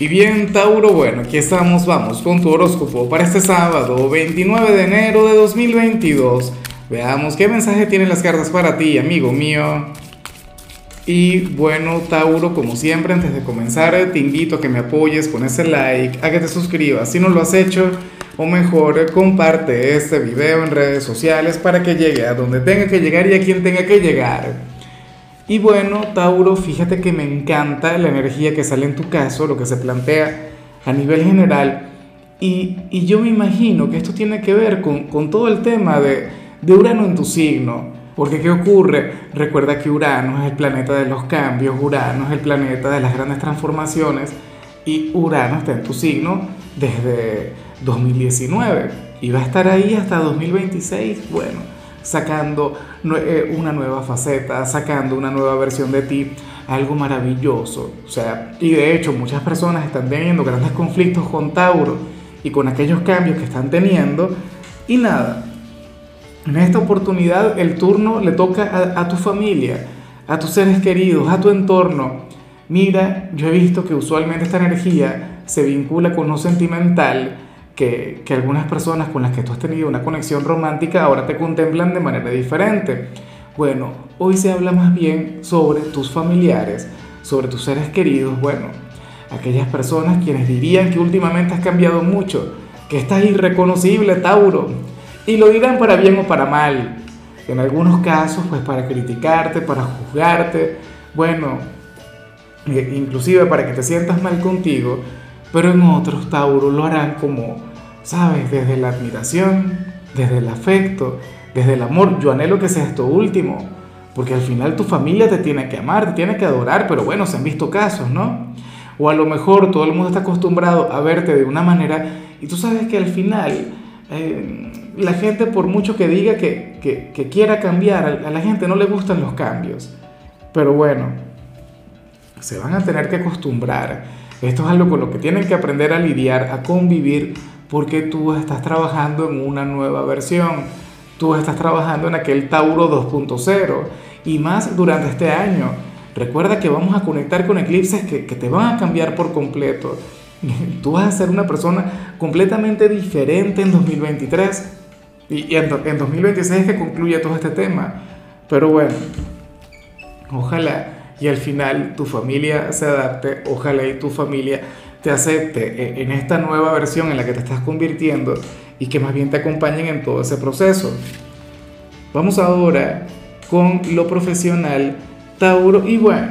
Y bien, Tauro, bueno, aquí estamos, vamos con tu horóscopo para este sábado, 29 de enero de 2022. Veamos qué mensaje tienen las cartas para ti, amigo mío. Y bueno, Tauro, como siempre, antes de comenzar, te invito a que me apoyes con ese like, a que te suscribas si no lo has hecho, o mejor, comparte este video en redes sociales para que llegue a donde tenga que llegar y a quien tenga que llegar. Y bueno, Tauro, fíjate que me encanta la energía que sale en tu caso, lo que se plantea a nivel general. Y, y yo me imagino que esto tiene que ver con, con todo el tema de, de Urano en tu signo. Porque ¿qué ocurre? Recuerda que Urano es el planeta de los cambios, Urano es el planeta de las grandes transformaciones y Urano está en tu signo desde 2019 y va a estar ahí hasta 2026. Bueno, sacando eh, una nueva faceta, sacando una nueva versión de ti, algo maravilloso. O sea, y de hecho muchas personas están teniendo grandes conflictos con Tauro y con aquellos cambios que están teniendo. Y nada, en esta oportunidad el turno le toca a, a tu familia, a tus seres queridos, a tu entorno. Mira, yo he visto que usualmente esta energía se vincula con lo sentimental, que, algunas personas con las que tú has tenido una conexión romántica ahora te contemplan de manera diferente. Bueno, hoy se habla más bien sobre tus familiares, sobre tus seres queridos, bueno, aquellas personas quienes dirían que últimamente has cambiado mucho, que estás irreconocible, Tauro, y lo dirán para bien o para mal. En algunos casos, pues para criticarte, para juzgarte, bueno, e inclusive para que te sientas mal contigo, pero en otros, Tauro, lo harán como, ¿sabes? Desde la admiración, desde el afecto, desde el amor. Yo anhelo que sea esto último, porque al final tu familia te tiene que amar, te tiene que adorar, pero bueno, se han visto casos, ¿no? O a lo mejor todo el mundo está acostumbrado a verte de una manera y tú sabes que al final eh, la gente, por mucho que diga que, que, que quiera cambiar, a la gente no le gustan los cambios. Pero bueno, se van a tener que acostumbrar esto es algo con lo que tienen que aprender a lidiar, a convivir, porque tú estás trabajando en una nueva versión. Tú estás trabajando en aquel Tauro 2.0 y más durante este año. Recuerda que vamos a conectar con eclipses que, que te van a cambiar por completo. Tú vas a ser una persona completamente diferente en 2023 y, y en, en 2026 que concluye todo este tema. Pero bueno, ojalá y al final tu familia se adapte, ojalá y tu familia te acepte en esta nueva versión en la que te estás convirtiendo y que más bien te acompañen en todo ese proceso. Vamos ahora con lo profesional, Tauro, y bueno,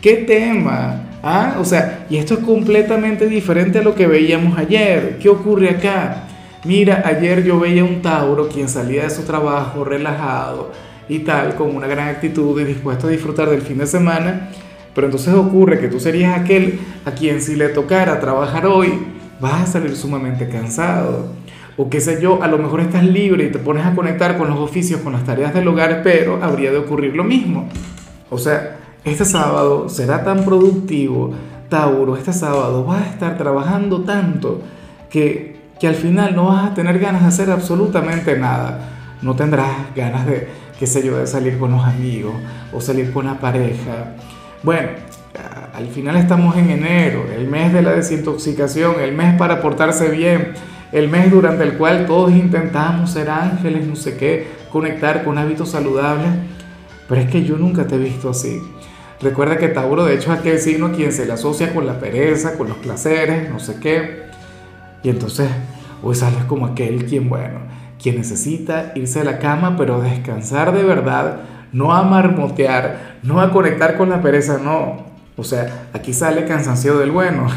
¿qué tema? ¿Ah? O sea, y esto es completamente diferente a lo que veíamos ayer. ¿Qué ocurre acá? Mira, ayer yo veía un Tauro quien salía de su trabajo relajado, y tal, con una gran actitud y dispuesto a disfrutar del fin de semana, pero entonces ocurre que tú serías aquel a quien si le tocara trabajar hoy, vas a salir sumamente cansado. O qué sé yo, a lo mejor estás libre y te pones a conectar con los oficios, con las tareas del hogar, pero habría de ocurrir lo mismo. O sea, este sábado será tan productivo, Tauro, este sábado vas a estar trabajando tanto que, que al final no vas a tener ganas de hacer absolutamente nada. No tendrás ganas de, qué sé yo, de salir con los amigos o salir con la pareja. Bueno, al final estamos en enero, el mes de la desintoxicación, el mes para portarse bien, el mes durante el cual todos intentamos ser ángeles, no sé qué, conectar con hábitos saludables, pero es que yo nunca te he visto así. Recuerda que Tauro de hecho es aquel signo a quien se le asocia con la pereza, con los placeres, no sé qué. Y entonces hoy sales como aquel quien, bueno, quien necesita irse a la cama, pero descansar de verdad, no a marmotear, no a conectar con la pereza, no. O sea, aquí sale cansancio del bueno.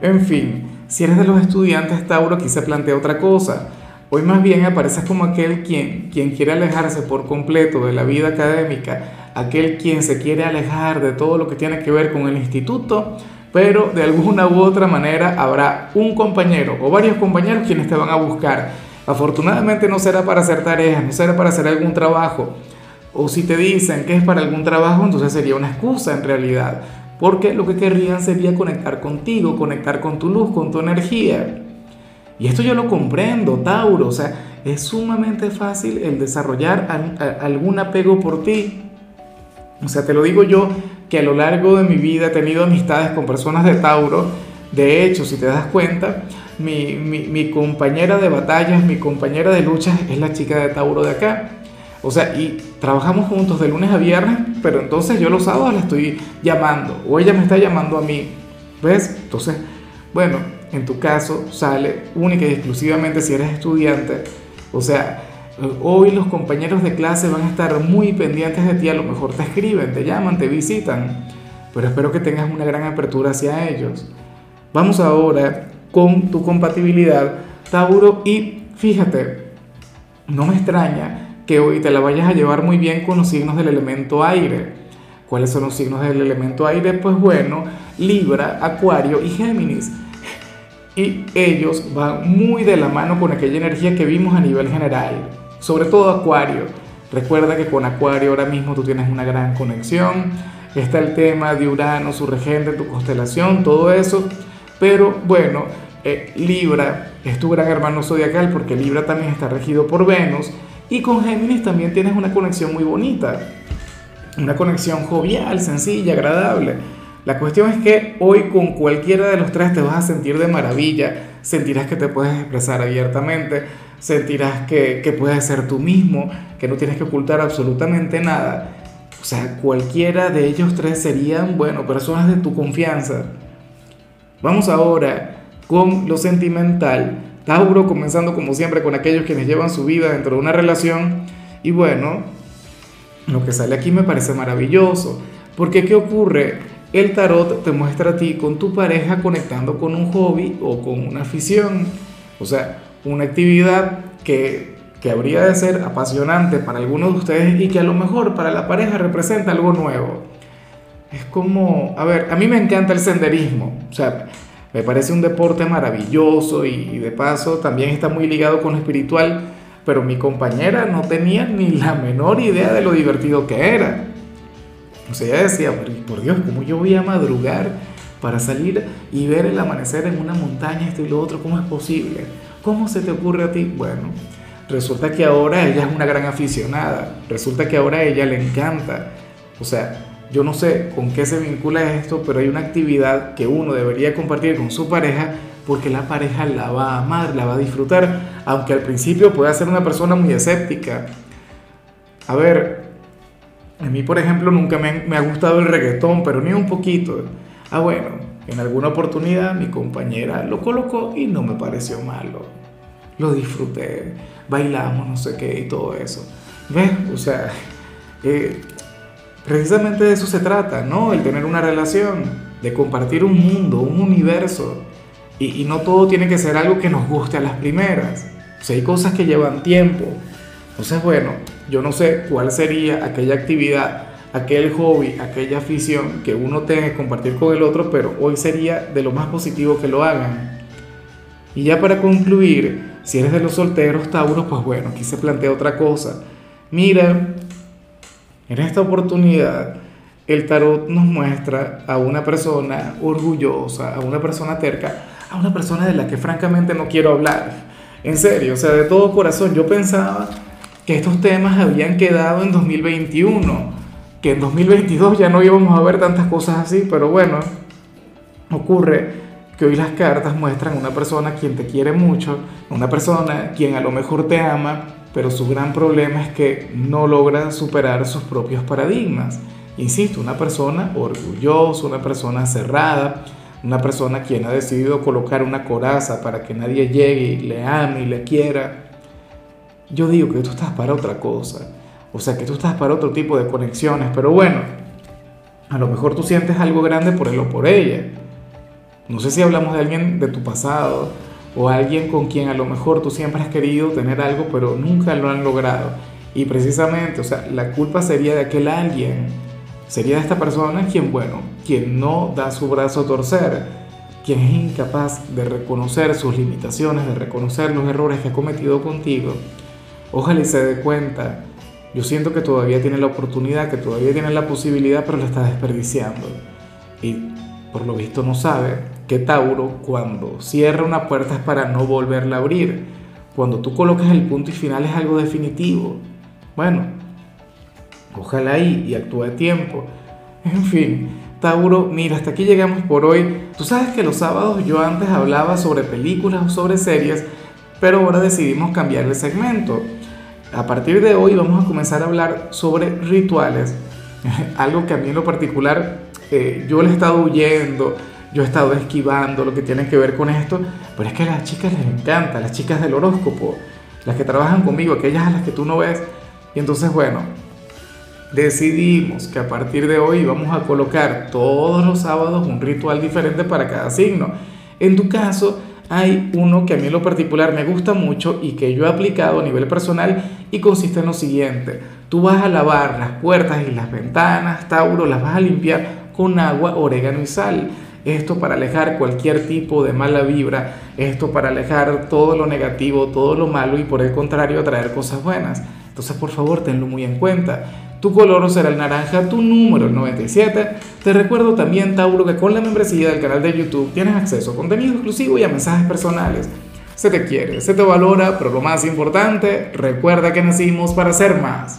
En fin, si eres de los estudiantes Tauro, aquí se plantea otra cosa. Hoy más bien apareces como aquel quien, quien quiere alejarse por completo de la vida académica, aquel quien se quiere alejar de todo lo que tiene que ver con el instituto, pero de alguna u otra manera habrá un compañero o varios compañeros quienes te van a buscar Afortunadamente no será para hacer tareas, no será para hacer algún trabajo. O si te dicen que es para algún trabajo, entonces sería una excusa en realidad. Porque lo que querrían sería conectar contigo, conectar con tu luz, con tu energía. Y esto yo lo comprendo, Tauro. O sea, es sumamente fácil el desarrollar algún apego por ti. O sea, te lo digo yo que a lo largo de mi vida he tenido amistades con personas de Tauro. De hecho, si te das cuenta, mi, mi, compañera de batallas, mi compañera de luchas es la chica de Tauro de acá. O sea, y trabajamos juntos de lunes a viernes, pero entonces yo los sábados la estoy llamando o ella me está llamando a mí. ¿Ves? Entonces, bueno, en tu caso sale única y exclusivamente si eres estudiante. O sea, hoy los compañeros de clase van a estar muy pendientes de ti, a lo mejor te escriben, te llaman, te visitan, pero espero que tengas una gran apertura hacia ellos. Vamos ahora con tu compatibilidad, Tauro, y fíjate, no me extraña que hoy te la vayas a llevar muy bien con los signos del elemento aire. ¿Cuáles son los signos del elemento aire? Pues bueno, Libra, Acuario y Géminis. Y ellos van muy de la mano con aquella energía que vimos a nivel general, sobre todo Acuario. Recuerda que con Acuario ahora mismo tú tienes una gran conexión. Está el tema de Urano, su regente, tu constelación, todo eso. Pero bueno, eh, Libra es tu gran hermano zodiacal porque Libra también está regido por Venus y con Géminis también tienes una conexión muy bonita, una conexión jovial, sencilla, agradable. La cuestión es que hoy con cualquiera de los tres te vas a sentir de maravilla, sentirás que te puedes expresar abiertamente, sentirás que, que puedes ser tú mismo, que no tienes que ocultar absolutamente nada. O sea, cualquiera de ellos tres serían, bueno, personas de tu confianza. Vamos ahora con lo sentimental. Tauro comenzando como siempre con aquellos quienes llevan su vida dentro de una relación. Y bueno, lo que sale aquí me parece maravilloso. Porque ¿qué ocurre? El tarot te muestra a ti con tu pareja conectando con un hobby o con una afición. O sea, una actividad que, que habría de ser apasionante para algunos de ustedes y que a lo mejor para la pareja representa algo nuevo. Es como, a ver, a mí me encanta el senderismo. O sea, me parece un deporte maravilloso y, de paso también está muy ligado con lo espiritual, pero mi compañera no tenía ni la menor idea de lo divertido que era. O sea, ella decía, por Dios, ¿cómo yo voy a madrugar para salir y ver el amanecer en una montaña, esto y lo otro? ¿Cómo es posible? ¿Cómo se te ocurre a ti? Bueno, resulta que ahora ella es una gran aficionada, resulta que ahora ella le encanta. O sea, yo no sé con qué se vincula esto, pero hay una actividad que uno debería compartir con su pareja porque la pareja la va a amar, la va a disfrutar, aunque al principio pueda ser una persona muy escéptica. A ver, a mí por ejemplo nunca me, ha gustado el reggaetón, pero ni un poquito. Ah, bueno, en alguna oportunidad mi compañera lo colocó y no me pareció malo. Lo disfruté, bailamos, no sé qué y todo eso. ¿Ves? O sea, eh, Precisamente de eso se trata, ¿no? El tener una relación, de compartir un mundo, un universo. Y, no todo tiene que ser algo que nos guste a las primeras. O sea, hay cosas que llevan tiempo. Entonces, bueno, yo no sé cuál sería aquella actividad, aquel hobby, aquella afición que uno tenga que compartir con el otro, pero hoy sería de lo más positivo que lo hagan. Y ya para concluir, si eres de los solteros, Tauro, pues bueno, aquí se plantea otra cosa. Mira, en esta oportunidad, el tarot nos muestra a una persona orgullosa, a una persona terca, a una persona de la que francamente no quiero hablar. En serio, o sea, de todo corazón, yo pensaba que estos temas habían quedado en 2021, que en 2022 ya no íbamos a ver tantas cosas así, pero bueno, ocurre que hoy las cartas muestran a una persona quien te quiere mucho, una persona quien a lo mejor te ama, pero su gran problema es que no logra superar sus propios paradigmas. Insisto, una persona orgullosa, una persona cerrada, una persona quien ha decidido colocar una coraza para que nadie llegue y le ame y le quiera. Yo digo que tú estás para otra cosa, o sea, que tú estás para otro tipo de conexiones, pero bueno, a lo mejor tú sientes algo grande por él o por ella. No sé si hablamos de alguien de tu pasado, o alguien con quien a lo mejor tú siempre has querido tener algo, pero nunca lo han logrado. Y precisamente, o sea, la culpa sería de aquel alguien, sería de esta persona quien, bueno, quien no da su brazo a torcer, quien es incapaz de reconocer sus limitaciones, de reconocer los errores que ha cometido contigo. Ojalá y se dé cuenta. Yo siento que todavía tiene la oportunidad, que todavía tiene la posibilidad, pero la está desperdiciando. Y por lo visto no sabe que Tauro cuando cierra una puerta es para no volverla a abrir. Cuando tú colocas el punto y final es algo definitivo. Bueno, ojalá ahí y actúa a tiempo. En fin, Tauro, mira, hasta aquí llegamos por hoy. Tú sabes que los sábados yo antes hablaba sobre películas o sobre series, pero ahora decidimos cambiar el segmento. A partir de hoy vamos a comenzar a hablar sobre rituales, algo que a mí en lo particular eh, yo le he estado huyendo, yo he estado esquivando lo que tiene que ver con esto, pero es que a las chicas les encanta, las chicas del horóscopo, las que trabajan conmigo, aquellas a las que tú no ves. Y entonces, bueno, decidimos que a partir de hoy vamos a colocar todos los sábados un ritual diferente para cada signo. En tu caso, hay uno que a mí en lo particular me gusta mucho y que yo he aplicado a nivel personal y consiste en lo siguiente. Tú vas a lavar las puertas y las ventanas, Tauro, las vas a limpiar con agua, orégano y sal. Esto para alejar cualquier tipo de mala vibra, esto para alejar todo lo negativo, todo lo malo y por el contrario atraer cosas buenas. Entonces por favor tenlo muy en cuenta. Tu color será el naranja, tu número el 97. Te recuerdo también, Tauro, que con la membresía del canal de YouTube tienes acceso a contenido exclusivo y a mensajes personales. Se te quiere, se te valora, pero lo más importante, recuerda que nacimos para ser más.